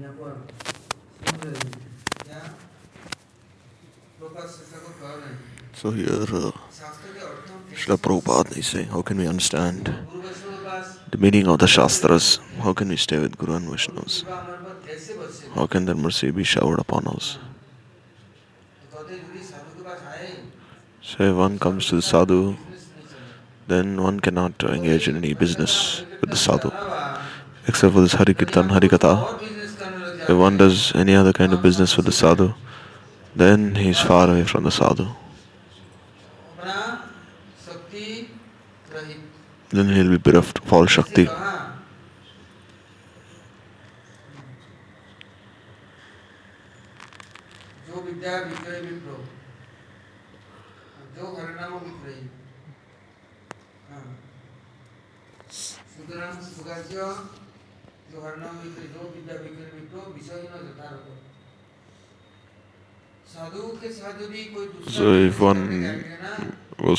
यहाँ पर सुन रहे हैं क्या प्रकाश शिक्षा को कह रहे हैं So here, uh, शास्त्र के अर्थ हम Srila Prabhupada is saying, how can we understand गुरु वैष्णव के पास the meaning of the Shastras? How can we stay with Guru and Vaishnavas? कृपा हमारे पर कैसे बरसे How can their mercy be showered upon us? तो कहते हैं यदि साधु के पास आए So if one comes to the sadhu, business नहीं चलेगा then one cannot uh, engage in any business with the sadhu. अलावा Except for this Hari Kirtan, Hari Katha. If one does any other kind of business with the sadhu, then he is far away from the sadhu. Then he'll be bereft of all Shakti. ગહર્ણ મિત્ર જો વિદ્યા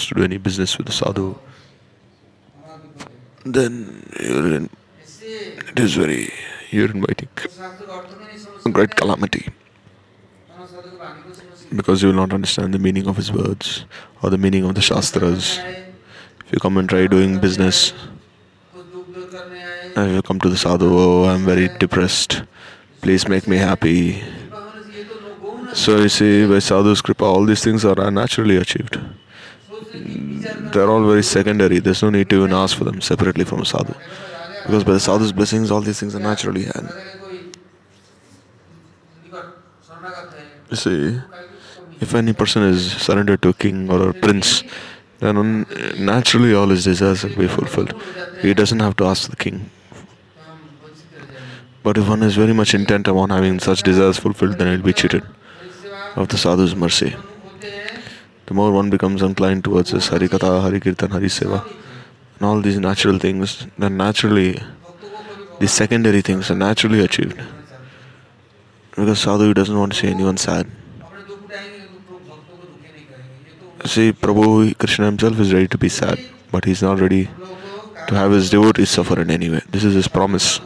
to do any business with the sadhu then it is very you're inviting a great calamity because you will not understand the meaning of his words or the meaning of the shastras. If you come and try doing business uh, I will come to the sadhu. I'm very depressed. Please make me happy. So you see, by sadhu's kripa, all these things are naturally achieved. They're all very secondary. There's no need to even ask for them separately from sadhu, because by the sadhu's blessings, all these things are naturally had. You see, if any person is surrendered to a king or a prince, then naturally all his desires will be fulfilled. He doesn't have to ask the king. But if one is very much intent upon having such desires fulfilled, then it will be cheated of the sadhu's mercy. The more one becomes inclined towards this Hari Katha, Hari Kirtan, Hari Seva, and all these natural things, then naturally the secondary things are naturally achieved. Because sadhu doesn't want to see anyone sad. See, Prabhu Krishna himself is ready to be sad, but he's not ready to have his devotees suffer in any way. This is his promise.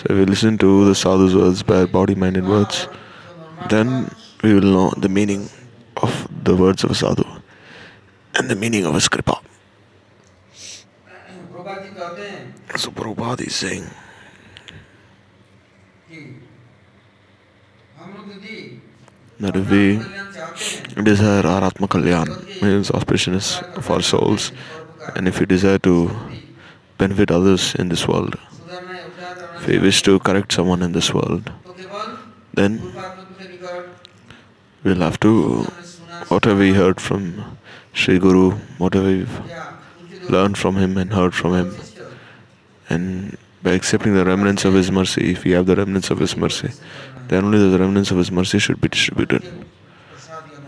So if we listen to the sadhu's words by body mind and words, then we will know the meaning of the words of a sadhu and the meaning of a skripa. So Prabhupada is saying that if we desire aratma Kalyan, means auspiciousness of our souls, and if we desire to benefit others in this world, if we wish to correct someone in this world, then we'll have to, whatever we heard from Sri Guru, whatever we've learned from him and heard from him, and by accepting the remnants of his mercy, if we have the remnants of his mercy, then only the remnants of his mercy should be distributed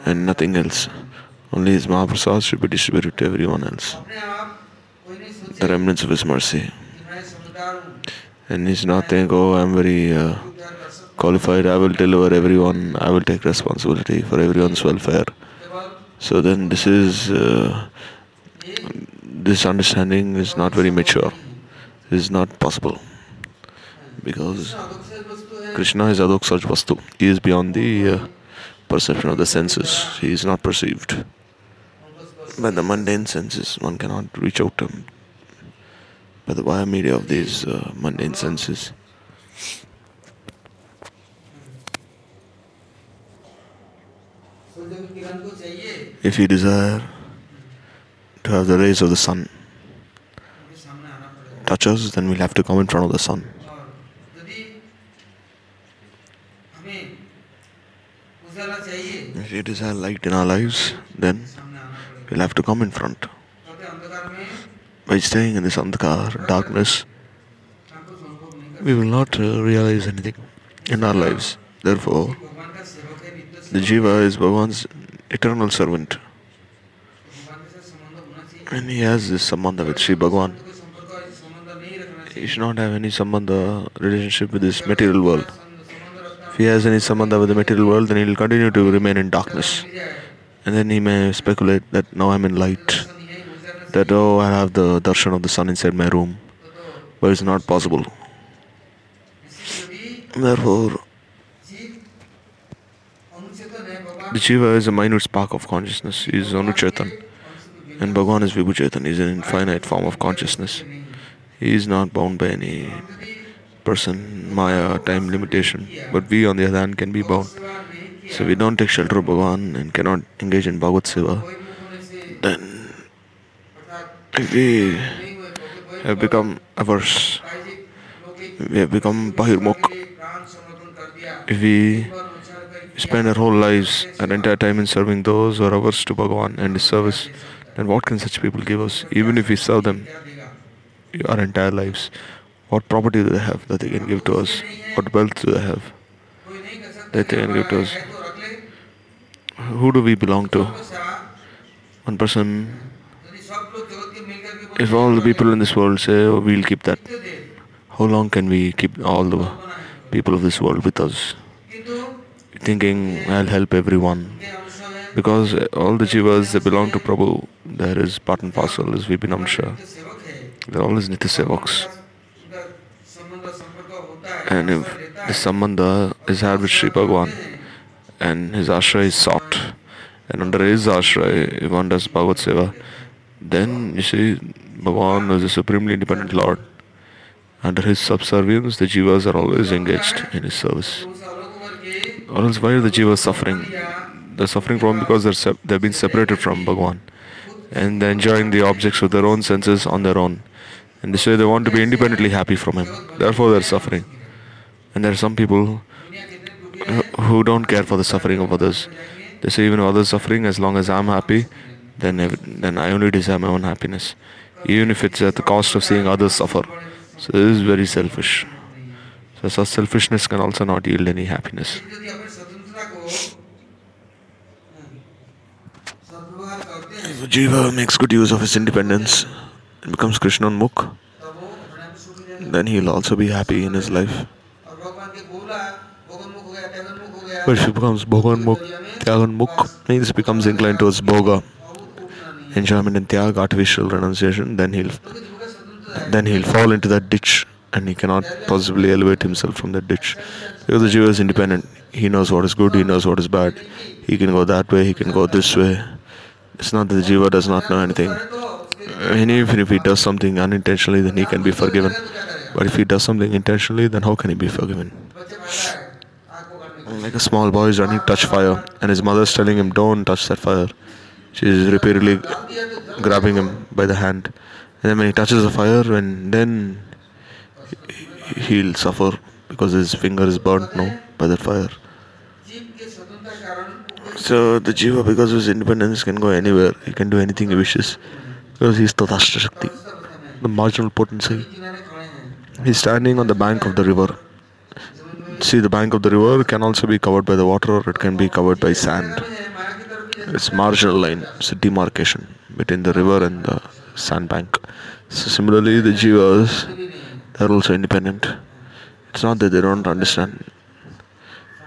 and nothing else. Only his Mahaprasad should be distributed to everyone else. The remnants of his mercy and he's not think, oh, I'm very uh, qualified, I will deliver everyone, I will take responsibility for everyone's welfare. So then this is, uh, this understanding is not very mature, it is not possible. Because Krishna is Adhokshaja Vastu, he is beyond the uh, perception of the senses, he is not perceived. By the mundane senses, one cannot reach out to him by the via media of these uh, mundane senses. If you desire to have the rays of the sun touch us, then we'll have to come in front of the sun. If you desire light in our lives, then we'll have to come in front by staying in this Andhkar, darkness, we will not uh, realize anything in our lives. Therefore, the Jiva is Bhagavan's eternal servant. And he has this Sambandha with Sri Bhagavan. He should not have any Sambandha relationship with this material world. If he has any Sambandha with the material world, then he will continue to remain in darkness. And then he may speculate that now I'm in light that, oh, I have the darshan of the sun inside my room, but it's not possible. Therefore, the Jiva is a minute spark of consciousness, he is Anuchetan, and Bhagwan is Vibhuchetan he is an infinite form of consciousness. He is not bound by any person, Maya, time limitation, but we on the other hand can be bound. So we don't take shelter of Bhagwan and cannot engage in Bhagavad Seva, then we have become averse, we have become Bahirmukh, we spend our whole lives, our entire time in serving those who are averse to Bhagavan and His service, then what can such people give us? Even if we serve them our entire lives, what property do they have that they can give to us? What wealth do they have that they can give to us? Who do we belong to? One person, if all the people in this world say, oh, we'll keep that, how long can we keep all the people of this world with us? Thinking, I'll help everyone. Because all the jivas, they belong to Prabhu. There is part and parcel, as we be Vibhinnamsha. They're all his Nitya Sevaks. And if the Sambandha is had with Sri Bhagwan and his ashray is sought, and under his ashray, if one does Bhagavad Seva, then you see Bhagwan is a supremely independent Lord. Under his subservience, the jivas are always engaged in his service. Or else, why are the jivas suffering? They're suffering from because they're they've been separated from Bhagwan and they're enjoying the objects of their own senses on their own. And this way, they want to be independently happy from him. Therefore, they're suffering. And there are some people who don't care for the suffering of others. They say, even others suffering, as long as I'm happy, then then I only desire my own happiness, even if it's at the cost of seeing others suffer. So this is very selfish. So such selfishness can also not yield any happiness. If a jiva makes good use of his independence and becomes Krishna Mukh, then he'll also be happy in his life. But if he becomes Bhogan Mukh, Tyagan Mukh, means he becomes inclined towards Bhoga, enjoyment and Tyag, artificial renunciation, then he'll then he'll fall into that ditch and he cannot possibly elevate himself from that ditch. Because the jiva is independent. He knows what is good, he knows what is bad. He can go that way, he can go this way. It's not that the jiva does not know anything. And even if he does something unintentionally, then he can be forgiven. But if he does something intentionally, then how can he be forgiven? Like a small boy is running touch fire, and his mother is telling him, Don't touch that fire. She is repeatedly grabbing him by the hand. And then when he touches the fire, and then he'll suffer because his finger is burnt no by that fire. So the jiva, because of his independence, can go anywhere. He can do anything he wishes because he's Tatastha Shakti, the marginal potency. He's standing on the bank of the river. See, the bank of the river can also be covered by the water or it can be covered by sand. It's marginal line, it's a demarcation between the river and the sandbank. So similarly, the jivas, they're also independent. It's not that they don't understand.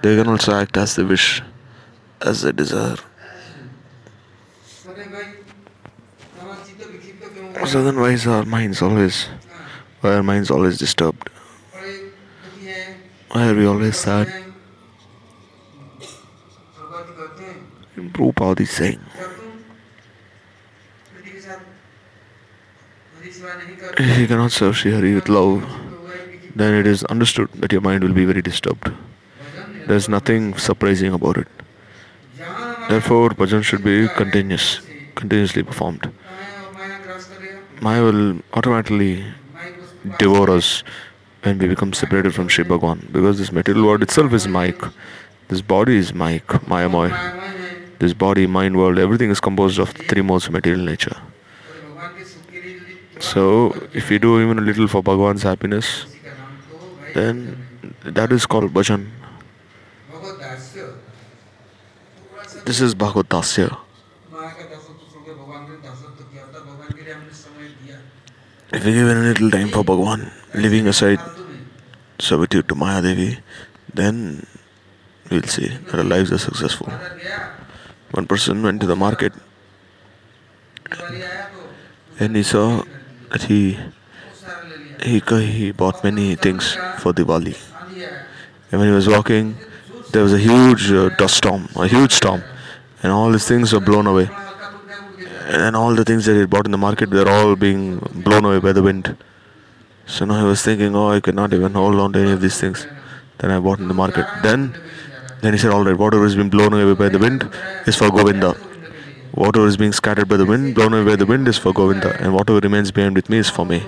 They can also act as they wish, as they desire. So then why is our minds always why are minds always disturbed? Why are we always sad? Prabhupada is saying if you cannot serve Sri Hari with love, then it is understood that your mind will be very disturbed. There is nothing surprising about it. Therefore, bhajan should be continuous, continuously performed. Maya will automatically devour us when we become separated from Sri Bhagwan because this material world itself is mic. This body is mic, Mayamoy. This body, mind world, everything is composed of three modes of material nature. So, if we do even a little for Bhagwan's happiness, then that is called bhajan. This is Bhagavad Dasya. If we give a little time for Bhagwan, leaving aside servitude to Maya Devi, then we'll see that our lives are successful. One person went to the market and he saw that he he, he bought many things for Diwali. And when he was walking, there was a huge uh, dust storm, a huge storm, and all his things were blown away. And all the things that he bought in the market were all being blown away by the wind. So now he was thinking, oh, I cannot even hold on to any of these things that I bought in the market. Then then he said, Alright, whatever is being blown away by the wind is for Govinda. Whatever is being scattered by the wind, blown away by the wind is for Govinda, and whatever remains behind with me is for me.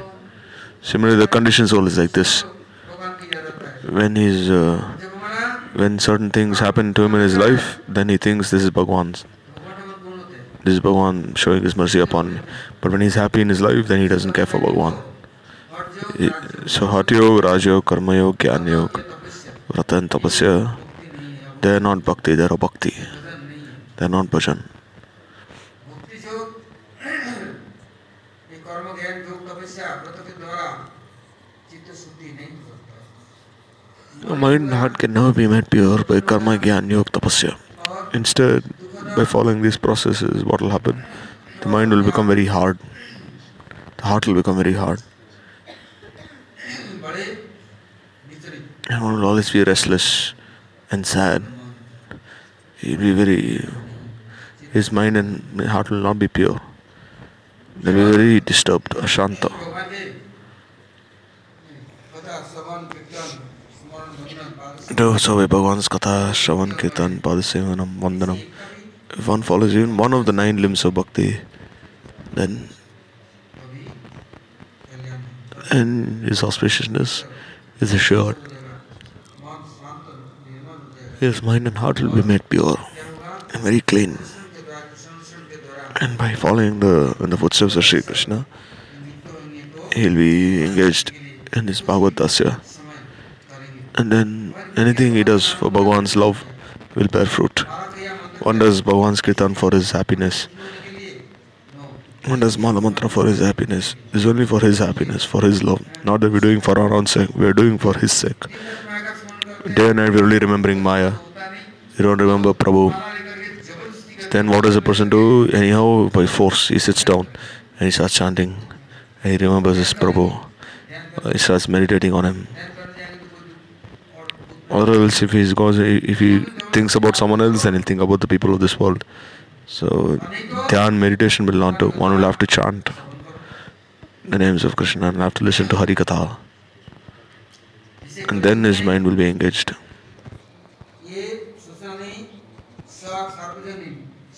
Similarly, the conditioned soul is like this. When he's uh, when certain things happen to him in his life, then he thinks this is Bhagwan's. This is Bhagwan showing his mercy upon me. But when he's happy in his life, then he doesn't care for Bhagwan. So hatio, Rajyog, Karmayog, Gyanayog, Vrata and Tapasya. They're not bhakti, they're a bhakti. They're not bhajan. Mind and heart can never be made pure by karma, gyan, yog, tapasya. Instead, by following these processes, what will happen? The mind will become very hard. The heart will become very hard. And one will always be restless and sad. He'll be very, his mind and heart will not be pure. They'll be very disturbed, ashanta. So Katha, If one follows even one of the nine limbs of bhakti, then and his auspiciousness is assured. His mind and heart will be made pure and very clean. And by following the in the footsteps of Sri Krishna, he'll be engaged in his Bhagavad Dasya. And then anything he does for Bhagwan's love will bear fruit. One does Bhagwan's Kirtan for his happiness. One does Mala Mantra for his happiness. It's only for his happiness, for his love. Not that we're doing for our own sake, we're doing for his sake. Day and night we are only remembering Maya. You don't remember Prabhu. Then what does a person do? Anyhow, by force, he sits down and he starts chanting. And he remembers his Prabhu. He starts meditating on him. Or else, if he goes, if he thinks about someone else, then he'll think about the people of this world. So, dhyan meditation will not do. One will have to chant the names of Krishna and have to listen to Hari Katha and then his mind will be engaged.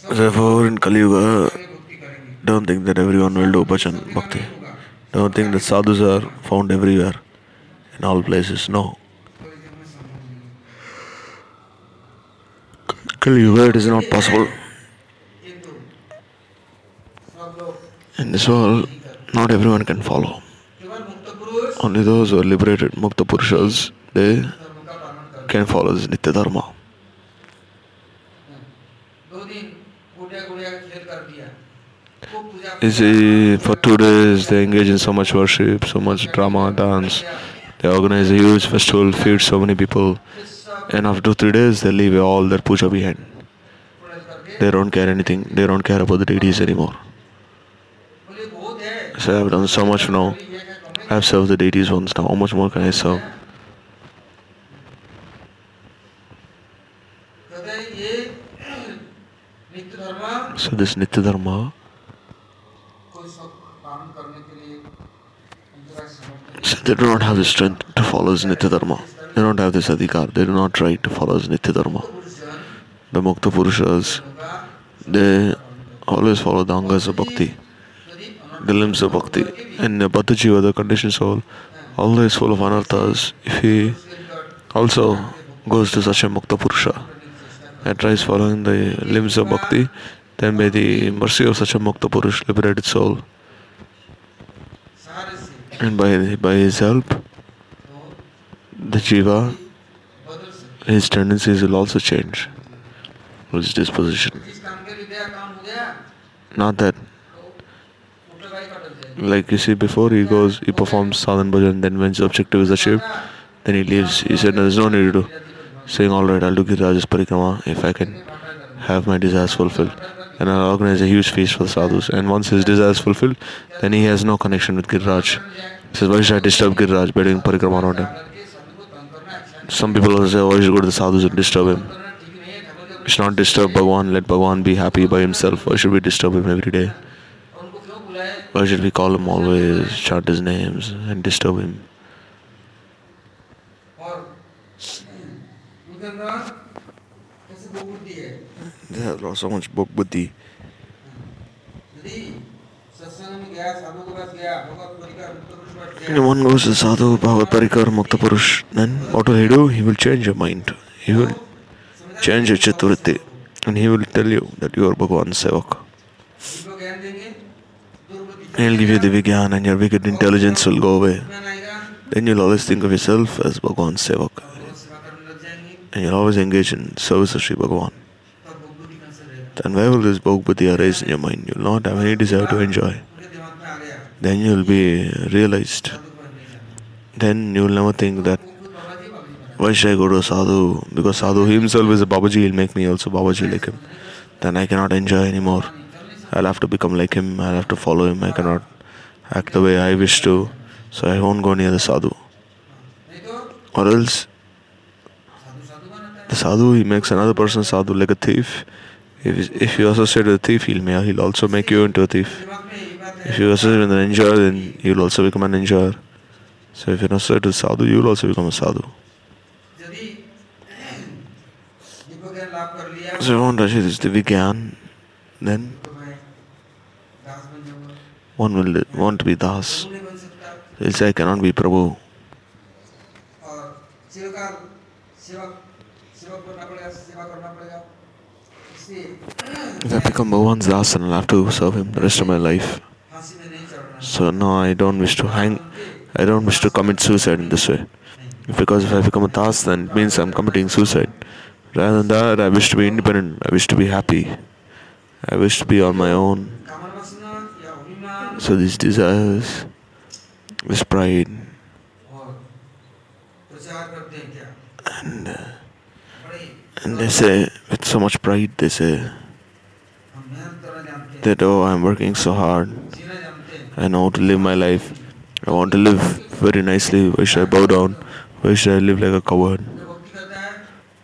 Therefore, in Kali Yuga, don't think that everyone will do bhajan bhakti. Don't think that sadhus are found everywhere, in all places. No. Kali Yuga, it is not possible. In this world, not everyone can follow. Only those who are liberated Mukta Purushas, they can follow this Nitya Dharma. You see, for two days they engage in so much worship, so much drama, dance. They organize a huge festival, feed so many people. And after three days, they leave all their puja behind. They don't care anything, they don't care about the deities anymore. So I've done so much now. I've served the deities once now. How much more can I serve? So this Nitya Dharma so they do not have the strength to follow his Nitya Dharma. They don't have this adhikar. They do not try to follow his Nitya Dharma. The Mukta Purushas, they always follow the Angas of Bhakti the limbs of bhakti. and Baddhajiva, the conditioned soul, Allah is full of anarthas. If he also goes to such a Mukta Purusha and tries following the limbs of bhakti, then by the mercy of such a Mukta Purusha liberated soul. And by, by his help, the Jiva, his tendencies will also change, his disposition. Not that like you see before he goes he performs sadhan bhajan then when his objective is achieved then he leaves. He said no, there's no need to do. Saying all right i'll do Giraj's parikrama if i can have my desires fulfilled. And i'll organize a huge feast for the sadhus. And once his desire is fulfilled then he has no connection with giraj he says why should i disturb giraj by doing parikrama on him? Some people also say oh, why should go to the sadhus and disturb him? You should not disturb bhagwan let bhagwan be happy by himself. Why should we disturb him every day? Why should we call him always, shout his names, and disturb him? They have lost so much book buddhi. Anyone goes to Sadhu, Bhava Parikar, Mukta Purush, then what will he do? He will change your mind. He will change your Chaturthi. And he will tell you that you are Bhagavan's Sevaka and He'll give you the vigyan and your wicked intelligence will go away. Then you'll always think of yourself as Bhagwan Sevak. And you'll always engage in service of Sri Bhagavan. Then where will this Bhog arise in your mind? You'll not have any desire to enjoy. Then you'll be realized. Then you'll never think that why should I go to a sadhu? Because sadhu himself is a Babaji, he'll make me also Babaji like him. Then I cannot enjoy anymore. I'll have to become like him, I'll have to follow him, I cannot act the way I wish to, so I won't go near the sadhu. Or else, the sadhu, he makes another person sadhu like a thief. If, if you associate with a thief, he'll, he'll also make you into a thief. If you associate with an ninja, then you'll also become an ninja. So if you associate with with sadhu, you'll also become a sadhu. So if you want to achieve this Divigyan, then one will want to be Das. He'll say, I cannot be Prabhu. If I become Bhagavan's Das, then I'll have to serve him the rest of my life. So no, I don't wish to hang. I don't wish to commit suicide in this way. Because if I become a Das, then it means I'm committing suicide. Rather than that, I wish to be independent. I wish to be happy. I wish to be on my own. So these desires, this pride, and, uh, and they say, with so much pride, they say that, oh, I'm working so hard, I I how to live my life, I want to live very nicely, why should I bow down, why should I live like a coward?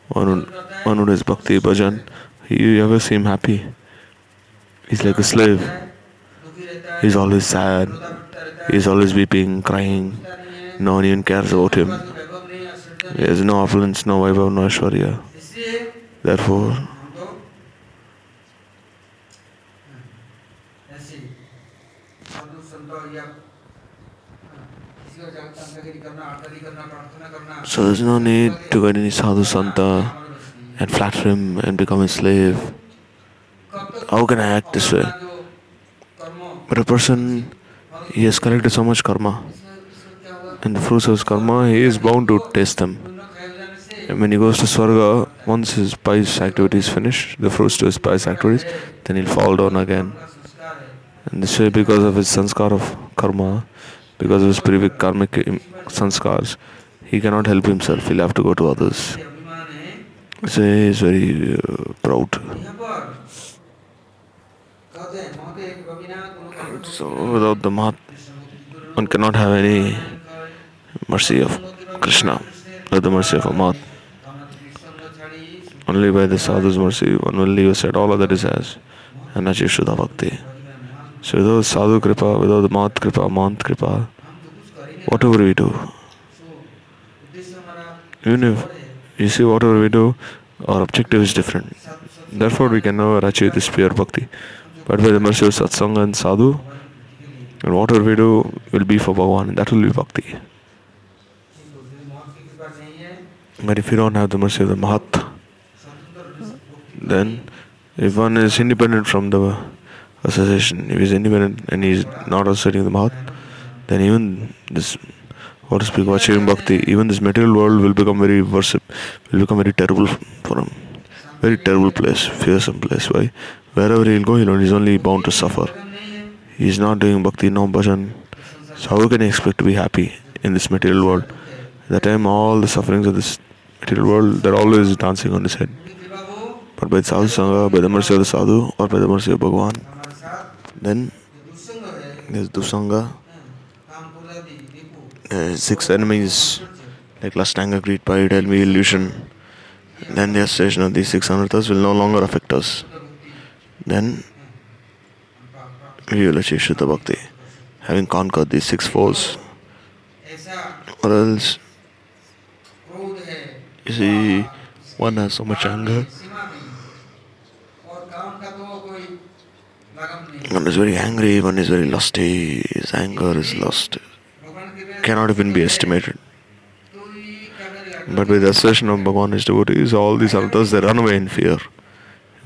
One who, one who does bhakti, bhajan, you ever see him happy? He's like a slave. He's always sad. He's always weeping, crying. No one even cares about him. He has no affluence, no wife, no Aishwarya. Therefore, So there's no need to go to any sadhu santa and flatter him and become a slave. How can I act this way? But a person, he has collected so much karma, and the fruits of his karma, he is bound to taste them. And when he goes to Swarga, once his pious activities finished, the fruits to his pious activities, then he'll fall down again. And this way, because of his sanskar of karma, because of his previous karmic sanskars, he cannot help himself, he'll have to go to others. So he is very uh, proud. So without the Mahat, one cannot have any mercy of Krishna, or the mercy of a Mahat. Only by the sadhu's mercy, one will leave aside all other desires and achieve Shuddha Bhakti. So without sadhu kripa, without the Mahat kripa, Mahant kripa, whatever we do, even if you see whatever we do, our objective is different. Therefore, we can never achieve this pure bhakti. But by the mercy of satsanga and sadhu, and whatever we do will be for Bhagavan, and that will be bhakti. But if you don't have the mercy of the Mahat, then if one is independent from the association, if he is independent and he is not associating with the Mahat, then even this, what to speak of achieving bhakti, even this material world will become very worship, will become very terrible for him. Very terrible place, fearsome place. Why? Wherever he'll go, he'll, he's only bound to suffer is not doing bhakti, no bhajan. So how can he expect to be happy in this material world? At that time, all the sufferings of this material world, they're always dancing on his head. But by Sadhu Sangha, by the mercy of the Sadhu, or by the mercy of Bhagavan, then there's Dusanga. Uh, six enemies like Lastanga, Greed, Pride, Envy, Illusion. Then the association of these six anarthas will no longer affect us. Then realize Shuddha Bhakti, having conquered these six foes. Or else, you see, one has so much anger. One is very angry, one is very lusty, his anger is lost. Cannot even be estimated. But with the assertion of Bhagavan devotees, all these altars they run away in fear,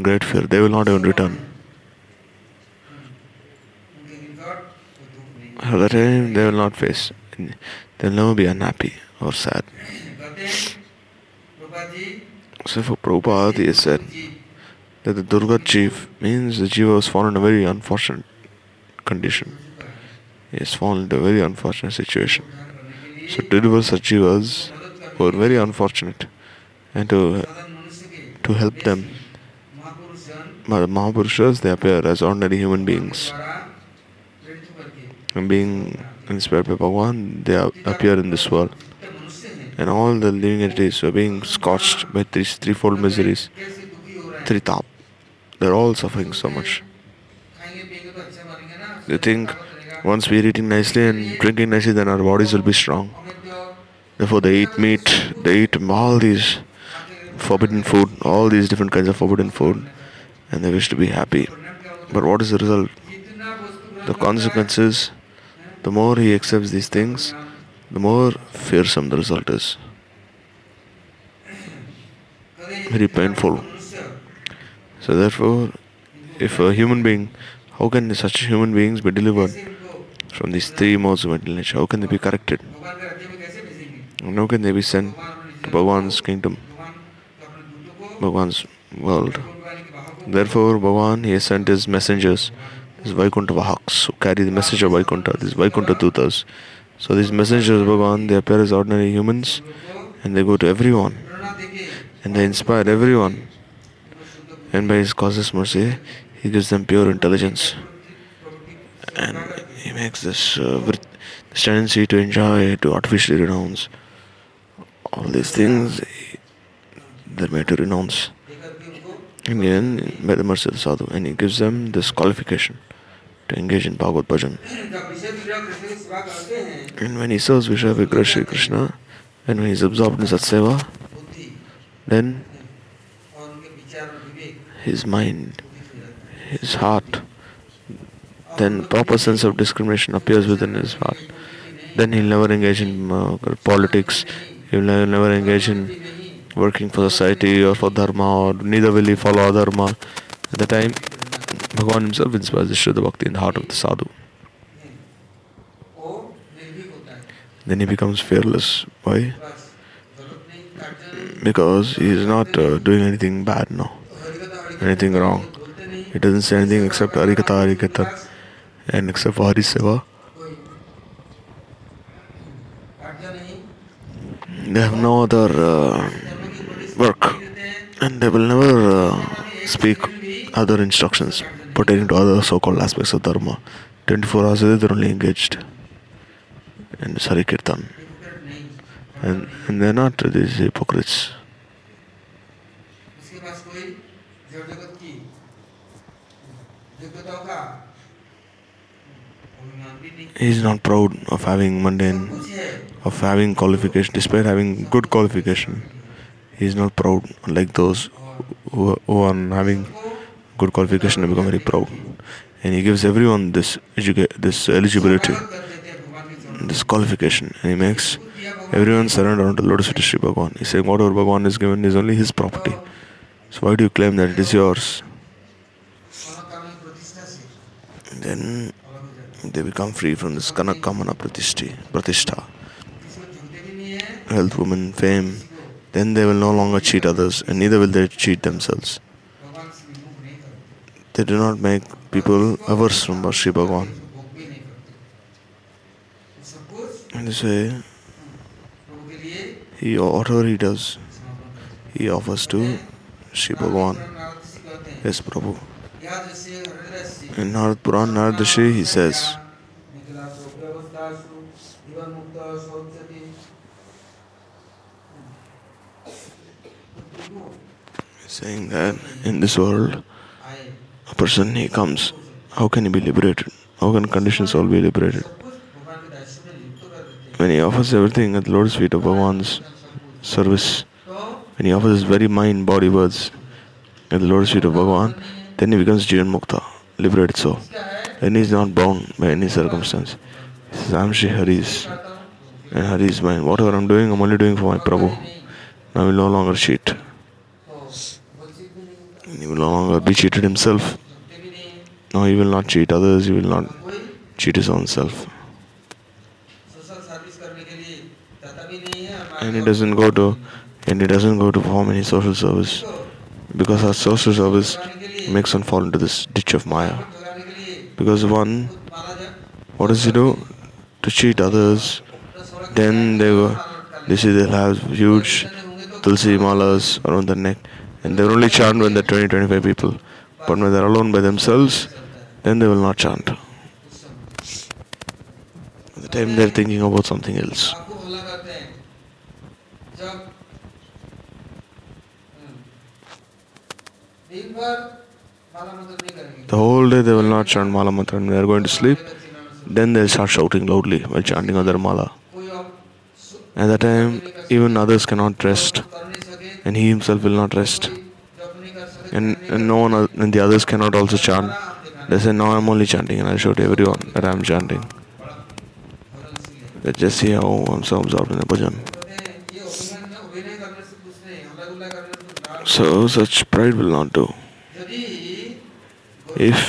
great fear. They will not even return. At the time, they will not face, they will never be unhappy or sad. So for Prabhupada, he said that the Durga chief means the jiva was fallen in a very unfortunate condition. He has fallen into a very unfortunate situation. So two diverse jivas were very unfortunate, and to to help them, Mahapurushas they appear as ordinary human beings and being inspired by Bhagwan, they appear in this world. And all the living entities are being scorched by these threefold miseries, three tap. They're all suffering so much. They think once we're eating nicely and drinking nicely, then our bodies will be strong. Therefore, they eat meat, they eat all these forbidden food, all these different kinds of forbidden food, and they wish to be happy. But what is the result? The consequences the more he accepts these things, the more fearsome the result is. Very painful. So, therefore, if a human being, how can such human beings be delivered from these three modes of mental nature? How can they be corrected? And how can they be sent to Bhagwan's kingdom, Bhagwan's world? Therefore, Bhagwan, he sent his messengers is Vaikuntha Vahaks who carry the message of Vaikuntha, these Vaikuntha Dutas. So these messengers of Bhagavan, they appear as ordinary humans and they go to everyone and they inspire everyone. And by His causes mercy, He gives them pure intelligence. And He makes this, uh, tendency to enjoy, to artificially renounce all these things they're made to renounce. Again, by the mercy of the sadhu, and He gives them this qualification to engage in Bhagavad Bhajan. And when he serves Vishavigra Sri Krishna, and when he is absorbed in Satseva, then his mind, his heart, then proper sense of discrimination appears within his heart. Then he'll never engage in uh, politics, he'll never engage in working for society or for dharma, or neither will he follow dharma. At the time, Bhagavan himself inspires the Bhakti in the heart of the sadhu. Then he becomes fearless. Why? Because he is not uh, doing anything bad now, anything wrong. He doesn't say anything except Hari Katha, Arikata, and except for Hari Seva. They have no other uh, work and they will never uh, speak other instructions pertaining to other so called aspects of Dharma. 24 hours a day they're only engaged in Sarikirtan. And, and they're not these hypocrites. He's not proud of having mundane, of having qualification, despite having good qualification. He's not proud, like those who, who are having good qualification and become very proud. And he gives everyone this this eligibility, this qualification, and he makes everyone surrender unto the Lord of Sri He says saying whatever Bhagwan is given is only his property. So why do you claim that it is yours? And then they become free from this Kanakamana Pratishti, Pratishta. Health, woman, fame. Then they will no longer cheat others and neither will they cheat themselves. They do not make people averse from Sri Bhagavan. In this way, he whatever he does, he offers to Sri Bhagavan. Yes, Prabhu. In Narad Puran Naradashi, he says, saying that in this world, a person he comes, how can he be liberated? How can conditions all be liberated? When he offers everything at the Lord's feet of Bhagavan's service, when he offers his very mind, body, words at the Lord's feet of Bhagavan, then he becomes Jivan Mukta, liberated soul. Then he is not bound by any circumstance. He says, I am Sri Hari's. And Hari is mine. Whatever I'm doing, I'm only doing for my Prabhu. I will no longer cheat. He will no longer be cheated himself. No, he will not cheat others, he will not cheat his own self. And he doesn't go to and he doesn't go to perform any social service because our social service makes one fall into this ditch of Maya. Because one, what does he do? To cheat others, then they go, they see they have huge tulsi malas around their neck and they will only chant when they are 20 25 people. But when they're alone by themselves, then they will not chant. At the time they're thinking about something else. The whole day they will not chant Mala Mantra. They are going to sleep, then they'll start shouting loudly while chanting other Mala. At that time, even others cannot rest and he himself will not rest. And, and no one else, and the others cannot also chant. They say, Now I'm only chanting, and I showed everyone that I'm chanting. They just see how oh, I'm so absorbed in the bhajan. So, such pride will not do. If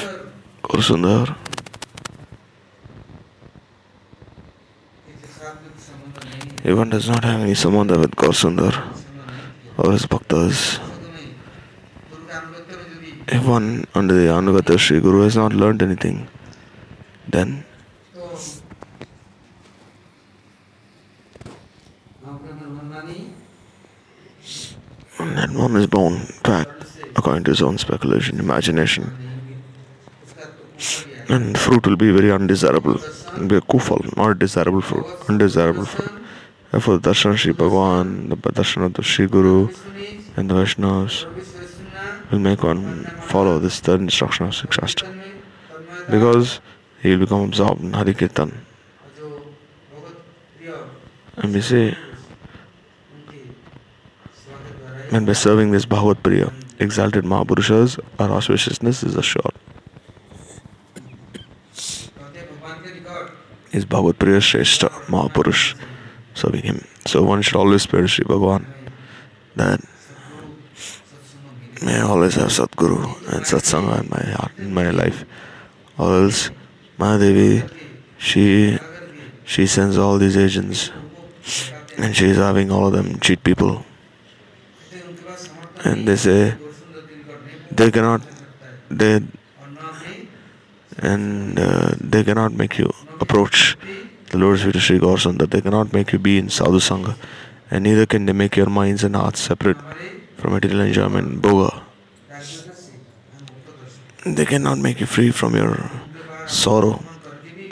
Goswamī even does not have any sambandha with Goswamī or his bhaktas. If one under the Anugata Sri Guru has not learned anything, then that one is born, back according to his own speculation, imagination. And fruit will be very undesirable. It will be a kufal, not desirable fruit, undesirable fruit. For the darshan Sri Bhagavan, the darshan of the Sri Guru and the Vaishnavas will make one follow this third instruction of Sri Because he will become absorbed in Hari Kirtan. And we say, and by serving this Bhagavad Priya, exalted Mahapurushas, our auspiciousness is assured. Is Bhagavad Priya Shrestha, Mahapurush serving Him. So one should always pray Sri Bhagavan that may I always have Sadguru and Satsanga in my heart, in my life. Or else Maya Devi, she, she sends all these agents and she is having all of them cheat people. And they say they cannot, they, and uh, they cannot make you approach the Lord is to Sri Gorsan that they cannot make you be in Sadhu Sangha, and neither can they make your minds and hearts separate from material enjoyment, Boga. They cannot make you free from your sorrow,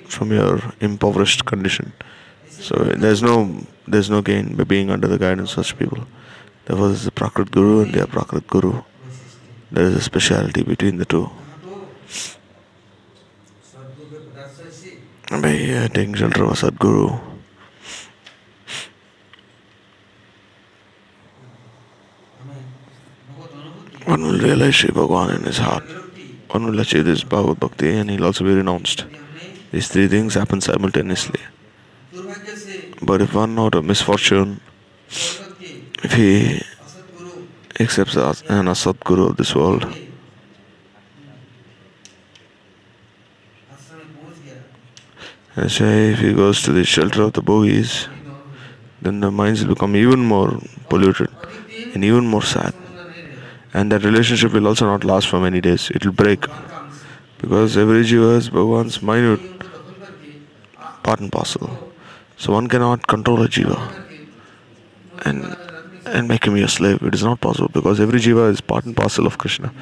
from your impoverished condition. So there's no there's no gain by being under the guidance of such people. Therefore, there's a Prakrit Guru and they are Prakrit Guru. There is a speciality between the two. से By uh, taking shelter of a Sadguru, हमें भगवत अनुभूति one will realize Sri Bhagavan in his heart. विरक्ति One will achieve this Bhagavad Bhakti and he'll also be renounced. यदि हमने These three things happen simultaneously. दुर्भाग्य से But if one out of misfortune, जगत के if he असतगुरु accepts as an Asatguru of this world, That's if he goes to the shelter of the bogies, then the minds will become even more polluted and even more sad. And that relationship will also not last for many days. It will break. Because every jiva is Bhagavan's minute part and parcel. So one cannot control a jiva and and make him your slave. It is not possible because every jiva is part and parcel of Krishna.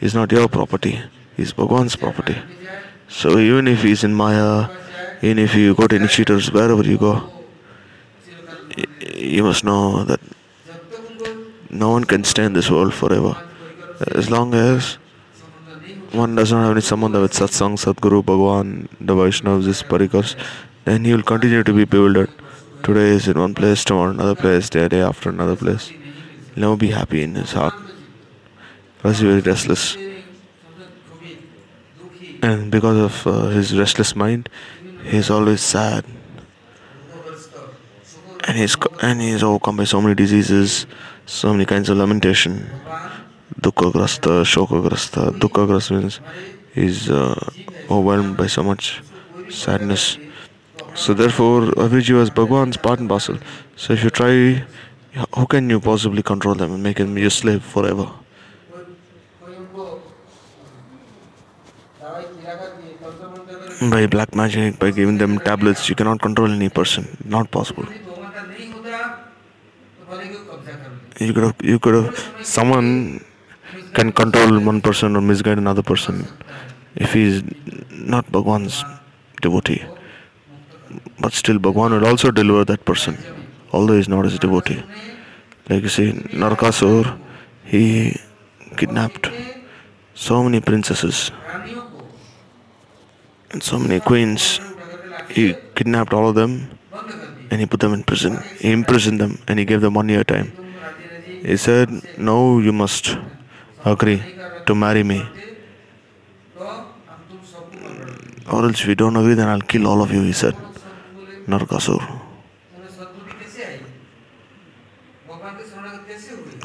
He is not your property. He is Bhagavan's property. So even if he is in Maya, even if you got any cheaters wherever you go, you must know that no one can stay in this world forever. As long as one doesn't have any sambandha with satsang, Sadguru, Bhagwan, the Vaishnavas, this parikas, then he will continue to be bewildered. Today is in one place, tomorrow another place, day, day after another place. He'll never be happy in his heart. Because he will be restless. And because of uh, his restless mind, he's always sad. And he's and he's overcome by so many diseases so many kinds of lamentation. Dukkhagrasta shokagrasta dukkhagrasta means he's uh, overwhelmed by so much sadness. So therefore every jiva is bhagwan's part and parcel. So if you try how can you possibly control them and make them your slave forever? by black magic, by giving them tablets. You cannot control any person. Not possible. You could have, you could have, someone can control one person or misguide another person if he is not Bhagwan's devotee. But still, Bhagwan will also deliver that person, although he is not his devotee. Like you see, Narakasur, he kidnapped so many princesses and so many queens. He kidnapped all of them and he put them in prison. He imprisoned them and he gave them one year time. He said, "No, you must agree to marry me, or else if you don't agree, then I'll kill all of you." He said, Narakasur.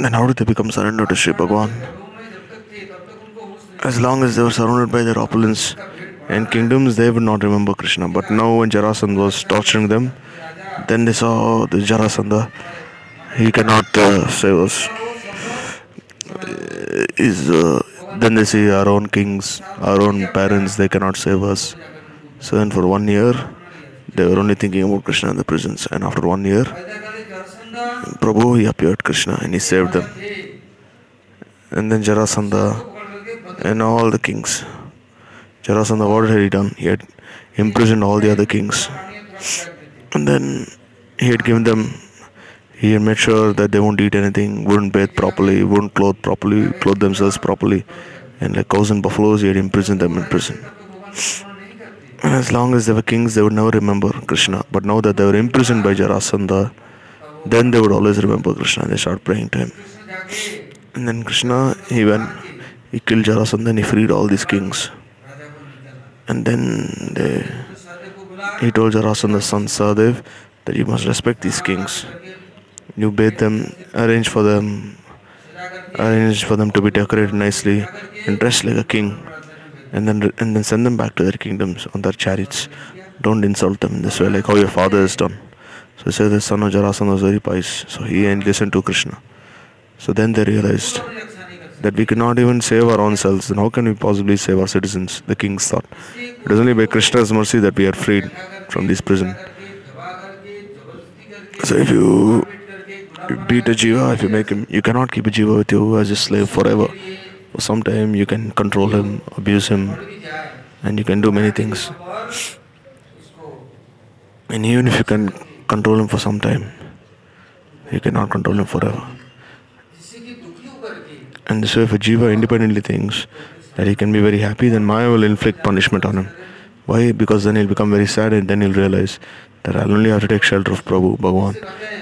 Then how did they become surrendered to Sri Bhagavan? As long as they were surrounded by their opulence, and kingdoms, they would not remember Krishna. But now, when Jarasandha was torturing them, then they saw the Jarasandha, he cannot uh, save us. Uh, is uh, then they see our own kings, our own parents, they cannot save us. So then, for one year, they were only thinking about Krishna in the prisons. And after one year, Prabhu he appeared Krishna and he saved them. And then Jarasandha and all the kings. Jarasandha what had he done? He had imprisoned all the other kings. And then he had given them, he had made sure that they won't eat anything, wouldn't bathe properly, wouldn't clothe properly, clothe themselves properly. And like cows and buffaloes, he had imprisoned them in prison. And as long as they were kings, they would never remember Krishna. But now that they were imprisoned by Jarasandha, then they would always remember Krishna. They start praying to him. And then Krishna, he went, he killed Jarasandha and he freed all these kings. And then they, he told Jarasandha's son Sadev that you must respect these kings. You bathe them, arrange for them, arrange for them to be decorated nicely, and dressed like a king, and then and then send them back to their kingdoms on their chariots. Don't insult them in this way, like how your father has done. So he said the son of Jarasandha was very pious, so he listened to Krishna. So then they realized that we cannot even save our own selves, then how can we possibly save our citizens? The kings thought. It is only by Krishna's mercy that we are freed from this prison. So if you, you beat a jiva, if you make him, you cannot keep a jiva with you as a slave forever. For some time you can control him, abuse him, and you can do many things. And even if you can control him for some time, you cannot control him forever. And so, if a jiva independently thinks that he can be very happy, then Maya will inflict punishment on him. Why? Because then he'll become very sad and then he'll realize that I'll only have to take shelter of Prabhu, Bhagwan.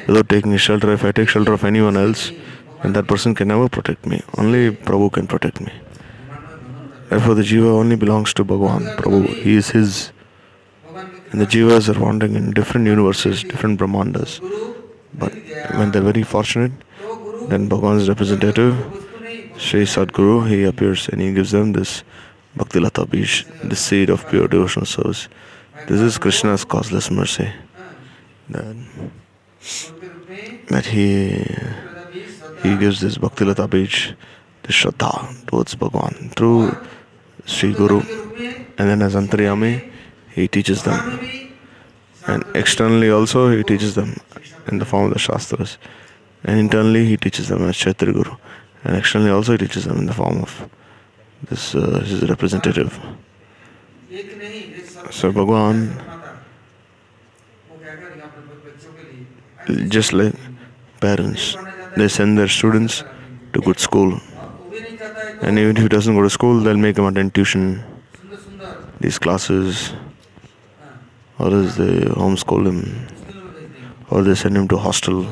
Without taking shelter, if I take shelter of anyone else, then that person can never protect me. Only Prabhu can protect me. Therefore, the jiva only belongs to Bhagwan, Prabhu. He is his. And the jivas are wandering in different universes, different brahmandas. But when they're very fortunate, then Bhagavan's representative Sri Sadguru, he appears and he gives them this Bhakti Lata Bij, the seed of pure devotional service. This is Krishna's causeless mercy. That, that he he gives this Bhakti Lata Bij, the Shraddha towards Bhagwan through Sri Guru. And then as Antaryami, he teaches them. And externally also he teaches them in the form of the Shastras. And internally he teaches them as Chaitya Guru and externally also it reaches them in the form of this uh, his representative. So Bhagwan, just like parents, they send their students to good school, and even if he doesn't go to school, they'll make him attend tuition, these classes, or else they homeschool him, or they send him to hostel.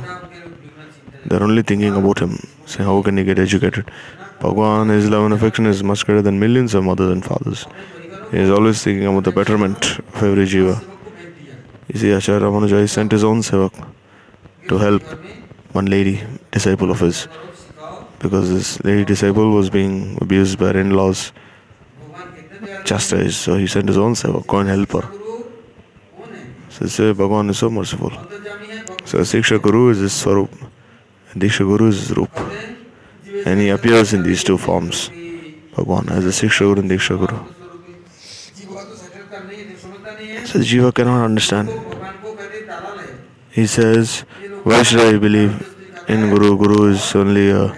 They're only thinking about him. So how can you get educated? Bhagwan, his love and affection is much greater than millions of mothers and fathers. He is always thinking about the betterment of every jiva. You see, Acharya Ramanuja sent his own sevak to help one lady disciple of his because this lady disciple was being abused by her in-laws, chastised. So he sent his own sevak, go and help her. So this way, Bhagwan is so merciful. So Siksha Guru is his Swarup. Diksha is Roop. And he appears in these two forms, Bhagwan, as the Siksha Guru and Dikshaguru. So Jiva cannot understand. He says, Why should I believe in Guru? Guru is only a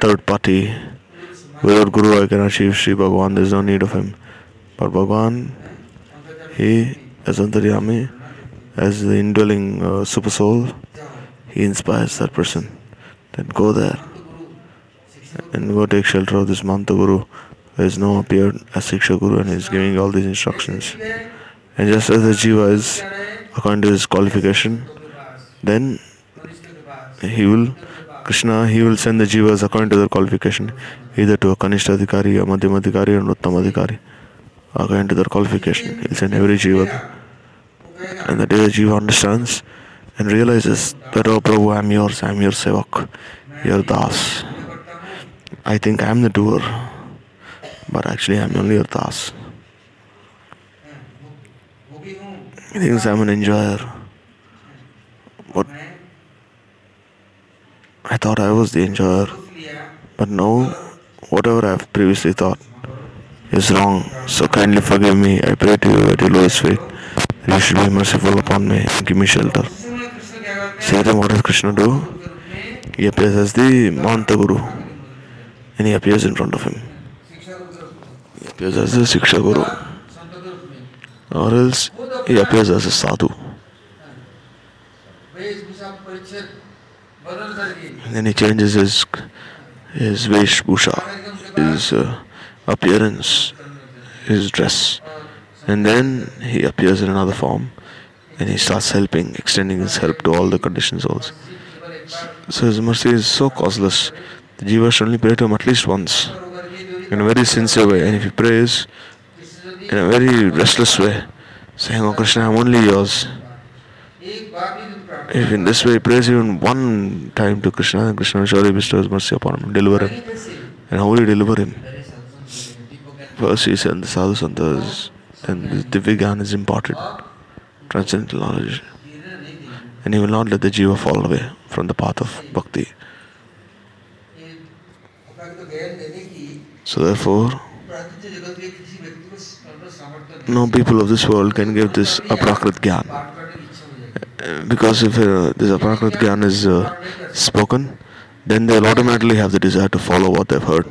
third party. Without Guru, I can achieve Sri Bhagwan, there is no need of him. But Bhagwan, he as Antaryami, as the indwelling uh, super soul, he inspires that person then go there and go take shelter of this Mantra Guru who has now appeared as Siksha Guru and is giving all these instructions. And just as the Jiva is according to his qualification, then he will, Krishna, he will send the Jivas according to their qualification either to a Kanishta Adhikari, a Madhyama Adhikari, or an Uttama Adhikari according to their qualification. He'll send every Jiva. And the day the Jiva understands and realizes that, oh Prabhu, I'm yours, I'm your sevak, your das. I think I'm the doer, but actually I'm only your das. He thinks I'm an enjoyer, but I thought I was the enjoyer, but now whatever I've previously thought is wrong. So kindly forgive me. I pray to you at your lowest faith. You should be merciful upon me and give me shelter. Sometimes Krishna do. he appears as the Mantra Guru and he appears in front of him. He appears as the Siksha Guru or else he appears as a Sadhu. And then he changes his his Veshbhusha, his uh, appearance, his dress, and then he appears in another form and he starts helping, extending his help to all the conditioned souls. So his mercy is so causeless. The jiva should only pray to him at least once in a very sincere way. And if he prays in a very restless way, saying, Oh Krishna, I'm only yours. If in this way he prays even one time to Krishna, then Krishna will surely bestow his mercy upon him, deliver him. And how will he deliver him? First he sends the sadhu santas, and the Divya is imparted transcendental knowledge, and he will not let the jiva fall away from the path of bhakti. So, therefore, no people of this world can give this aprakrit gyan. Because if uh, this aprakrit gyan is uh, spoken, then they will automatically have the desire to follow what they've heard.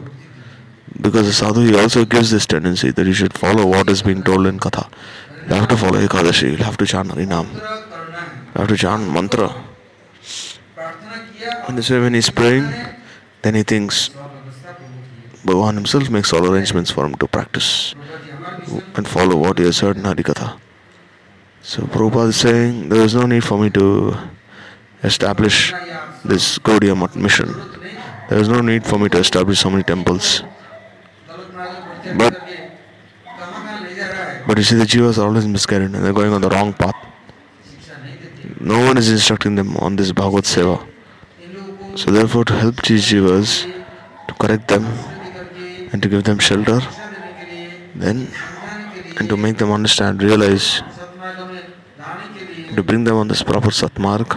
Because the sadhu he also gives this tendency that you should follow what is being told in katha. You have to follow Ekadashi. You'll have to chant Harinam. You have to chant mantra. And this way, when he's praying, then he thinks Bhagavan himself makes all arrangements for him to practice and follow what he has heard in Harikatha. So Prabhupada is saying there is no need for me to establish this Gaudiya Mutt mission. There is no need for me to establish so many temples. But but you see, the Jivas are always misguided and they're going on the wrong path. No one is instructing them on this Bhagavad Seva. So, therefore, to help these Jivas, to correct them and to give them shelter, then and to make them understand, realize, to bring them on this proper Satmark.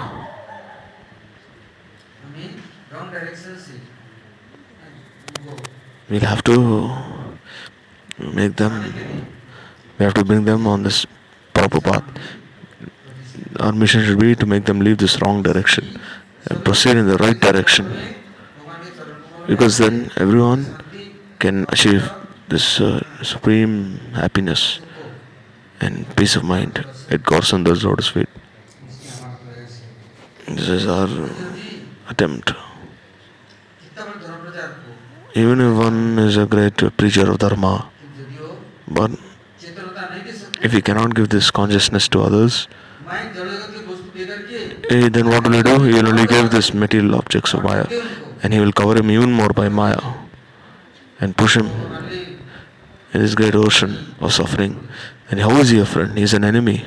We'll have to make them we have to bring them on this proper path. Our mission should be to make them leave this wrong direction and proceed in the right direction. Because then everyone can achieve this uh, supreme happiness and peace of mind at God's Sundar's Lord's feet. This is our attempt. Even if one is a great preacher of Dharma, but if he cannot give this consciousness to others, eh, then what will he do? He will only give this material objects of Maya and he will cover him even more by Maya and push him in this great ocean of suffering. And how is he a friend? He is an enemy.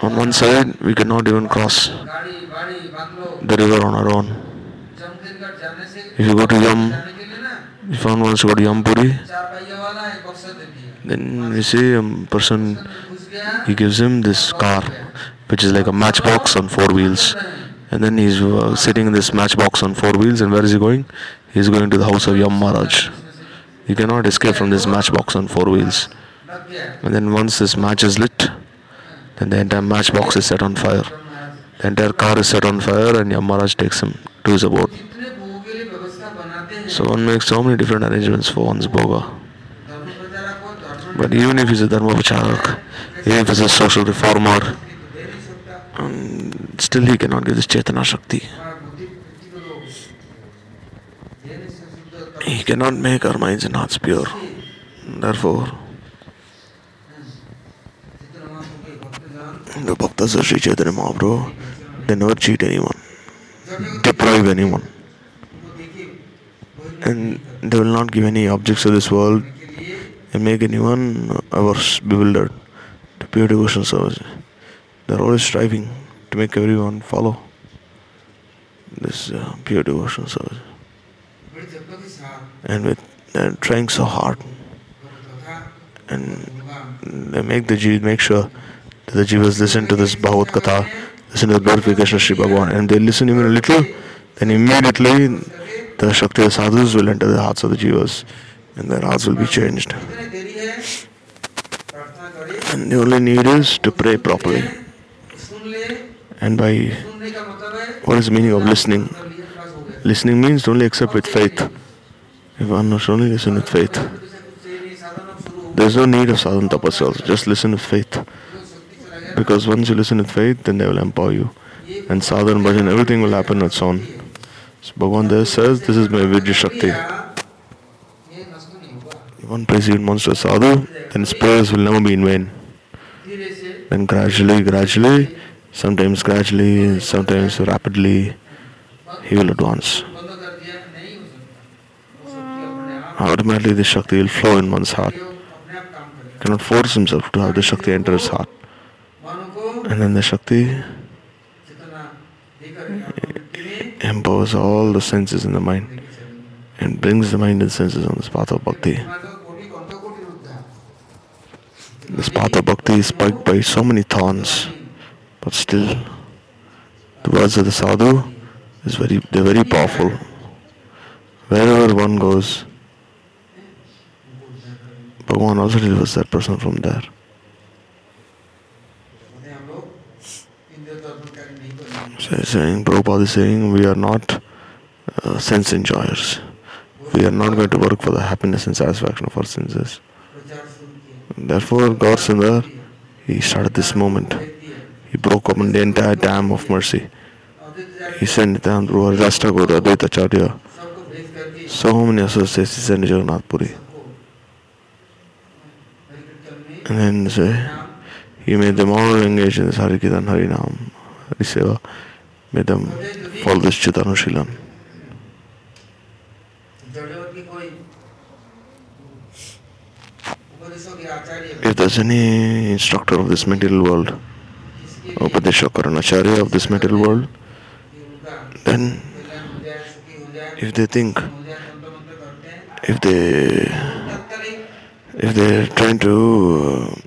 On one side, we cannot even cross the river on our own. If you go to Yam, if one wants to go to Yampuri, then we see a person, he gives him this car, which is like a matchbox on four wheels. And then he's uh, sitting in this matchbox on four wheels, and where is he going? He's going to the house of Yam Maharaj. You cannot escape from this matchbox on four wheels. And then once this match is lit, then the entire matchbox is set on fire. The entire car is set on fire, and Yam Maharaj takes him to his abode. So one makes so many different arrangements for one's bhoga. But even if he's a Dharmavachak, even if he's a social reformer, um, still he cannot give this Chaitanya Shakti. He cannot make our minds and hearts pure. Therefore, the Bhaktas of Sri Chaitanya Mahaprabhu, they never cheat anyone, deprive anyone. And they will not give any objects of this world and make anyone ours bewildered to pure devotion service. They're always striving to make everyone follow this uh, pure devotion service. And with uh, trying so hard, and they make the jivas make sure that the jivas listen to this Bhagavad Katha, listen to the glorification of Sri Bhagavan, and they listen even a little, then immediately the Shakti the sadhus will enter the hearts of the jivas and their hearts will be changed. And the only need is to pray properly. And by what is the meaning of listening? Listening means to only accept with faith. If one not only listen with faith, there is no need of sadhana tapasals. Just listen with faith. Because once you listen with faith, then they will empower you. And sadhana, bhajan, everything will happen on its own. So Bhagavan there says, This is my Vidya Shakti. One perceived monster sadhu, then his prayers will never be in vain. Then gradually, gradually, sometimes gradually, sometimes rapidly, he will advance. Automatically, the Shakti will flow in one's heart. He cannot force himself to have the Shakti enter his heart. And then the Shakti empowers all the senses in the mind and brings the mind and senses on this path of bhakti. This path of Bhakti is spiked by so many thorns, but still, the words of the sadhu is very they're very powerful. Wherever one goes, Bhagwan also delivers that person from there. So saying, Prabhupada is saying, we are not uh, sense enjoyers. We are not going to work for the happiness and satisfaction of our senses. प्रचार शुरू किया Therefore, God Sundar, he started this movement. व्यक्ति है He broke open the entire dam of mercy. अद्वैत जाति He sent down through Rasta Guru, Advaita Acharya, सबको भेज करके so many associates he sent to Jagannath Puri. सबको हरि कीर्तन में And then say, नाम he made them all engage in this Hari Kirtan, Hari Nam, Hari Seva, made them follow this Chitanushīlan. If there's any instructor of this material world, Upadeshak or Acharya of this material world, then if they think, if they, if they're trying to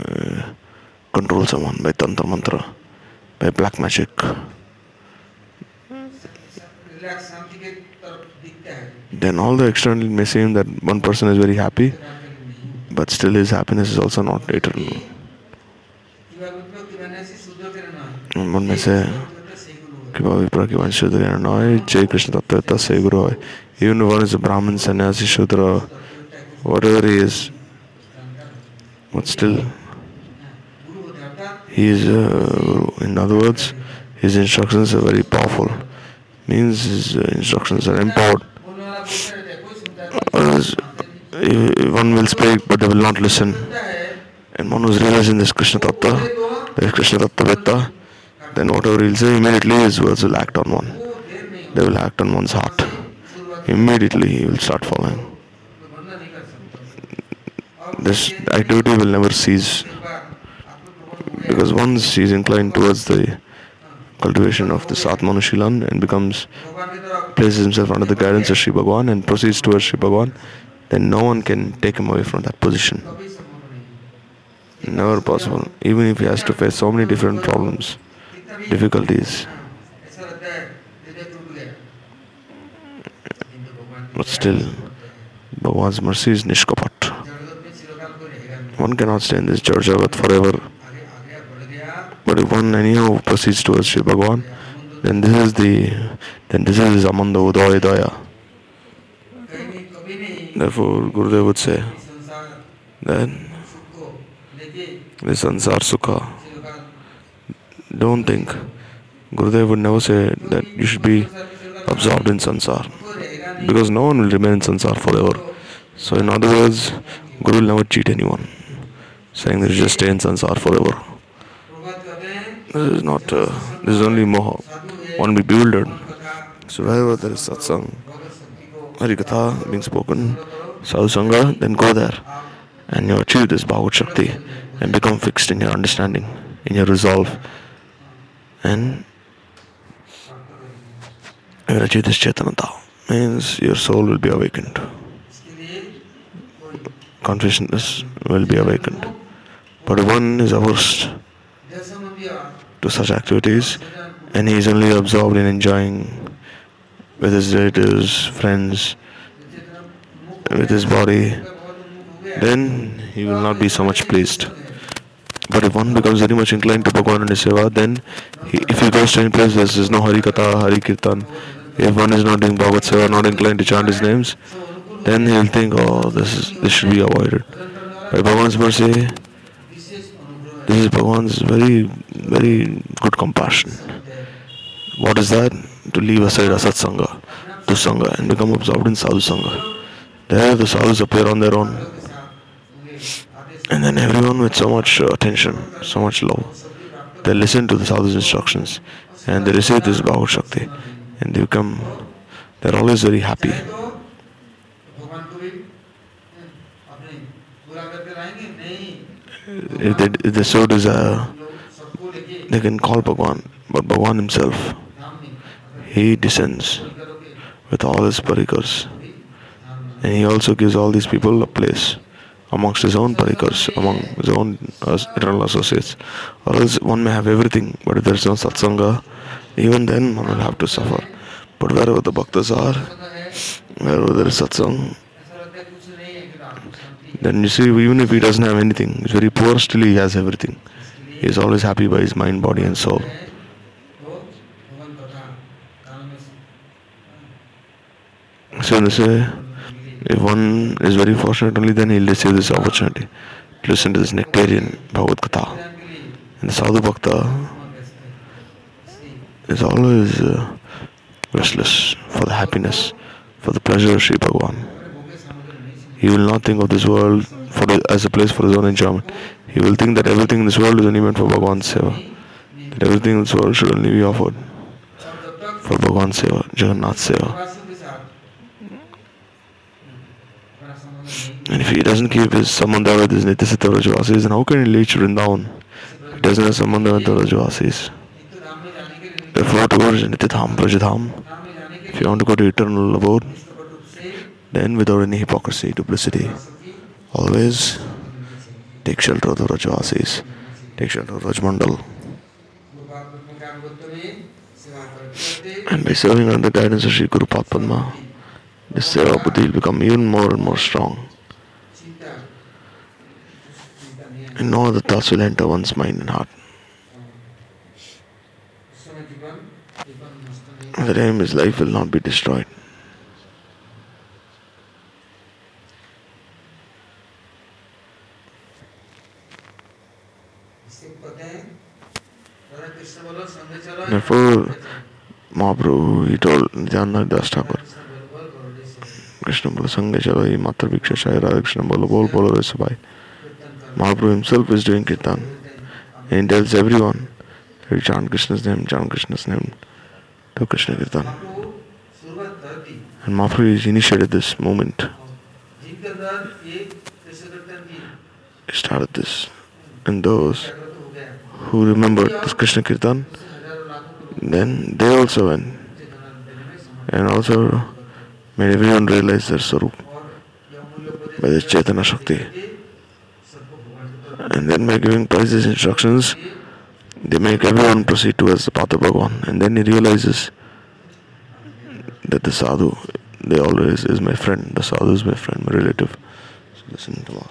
uh, control someone by tantra mantra, by black magic, then all the external may seem that one person is very happy but still his happiness is also not eternal. মনে আছে কীভাবে প্রকৃবান শূদ্র নয় যে কৃষ্ণ তত্ত্বতা সেগুলো হয় universe is a Brahmin, sannyasi, shudra, whatever he is, but still he is, uh, in other words, his instructions are very powerful. Means his instructions are empowered. Eh, one will speak but they will not listen. And one who's realizing this Krishna Tattva, this Krishna Tattva Vetta, then whatever he'll say, immediately his words will act on one. They will act on one's heart. Immediately he will start following. This activity will never cease because once he is inclined towards the cultivation of the Satmanushilan and becomes places himself under the guidance of Sri Bhagavan and proceeds towards Sri Bhagavan, then no one can take him away from that position. Never possible, even if he has to face so many different problems, difficulties. But still, Bhagavan's mercy is Nishkapat. One cannot stay in this Jagat forever. But if one anyhow proceeds towards Sri Bhagavan, then this is the then this is Amanda Udoya Daya. Therefore, Gurudev would say, then the sansar sukha. Don't think. Gurudev would never say that you should be absorbed in sansar because no one will remain in sansar forever. So, in other words, Guru will never cheat anyone, saying that you just stay in sansar forever. This is not, uh, this is only moha. One be bewildered. So, wherever there is satsang, Harikatha being spoken, Sadhu then go there and you achieve this Bhagavad Shakti and become fixed in your understanding, in your resolve. And you achieve this Chaitanata, means your soul will be awakened. Consciousness will be awakened. But one is averse to such activities and he is only absorbed in enjoying with his relatives, friends, with his body, then he will not be so much pleased. But if one becomes very much inclined to Bhagwan and his seva, then he, if he goes to any place, there is no Hari Katha, Hari Kirtan. If one is not doing Bhagavad Seva, not inclined to chant his names, then he will think, oh, this is, this should be avoided. By Bhagwan's mercy, this is Bhagwan's very, very good compassion. What is that? to leave aside Asat Sangha, to Sangha, and become absorbed in Sadhu Sangha. There, the sadhus appear on their own, and then everyone with so much uh, attention, so much love, they listen to the sadhu's instructions, and they receive this Bhagavad Shakti, and they become, they're always very happy. If they, if they so desire, they can call Bhagwan, but Bhagwan himself he descends with all his parikars. And he also gives all these people a place amongst his own parikars, among his own uh, eternal associates. Or else one may have everything, but if there is no satsanga, even then one will have to suffer. But wherever the bhaktas are, wherever there is satsang, then you see, even if he doesn't have anything, he's very poor, still he has everything. He is always happy by his mind, body, and soul. So they say if one is very fortunate only then he'll receive this opportunity to listen to this nectarian Bhagavad Gita. And the Sadhu Bhakta is always uh, restless for the happiness, for the pleasure of Sri Bhagavan. He will not think of this world for the, as a place for his own enjoyment. He will think that everything in this world is only meant for Bhagavan's seva. That everything in this world should only be offered for Bhagavan's seva, Jagannath's seva. And if he doesn't keep his sambandha with his Nitisita Brajvasis, then how can he reach down? He doesn't have sambandha with the Brajvasis. Therefore, to go to if you want to go to eternal abode, then without any hypocrisy, duplicity, always take shelter of the Brajvasis, take shelter of Brajmandal. And by serving under the guidance of Sri Guru Padma, this Seva Buddhi will become even more and more strong. and no other thoughts will enter one's mind and heart. The aim is life will not be destroyed. Therefore, Mahaprabhu, he told Nityananda Das Thakur, Krishna Bolo Sangha Chalo, Matra Viksha Shai, Radha Krishna Bolo, Bol Bolo Resabhai. Mahaprabhu himself is doing Kirtan. And he tells everyone, hey, chant Krishna's name, chant Krishna's name, do Krishna Kirtan. And Mahaprabhu has initiated this movement. He started this. And those who remembered this Krishna Kirtan, then they also went. And also made everyone realize their Sarup by this Chaitanya Shakti. And then by giving precise instructions, they make everyone proceed towards the path of Bhagwan. And then he realizes that the sadhu, they always is my friend. The sadhu is my friend, my relative. So listen tomorrow.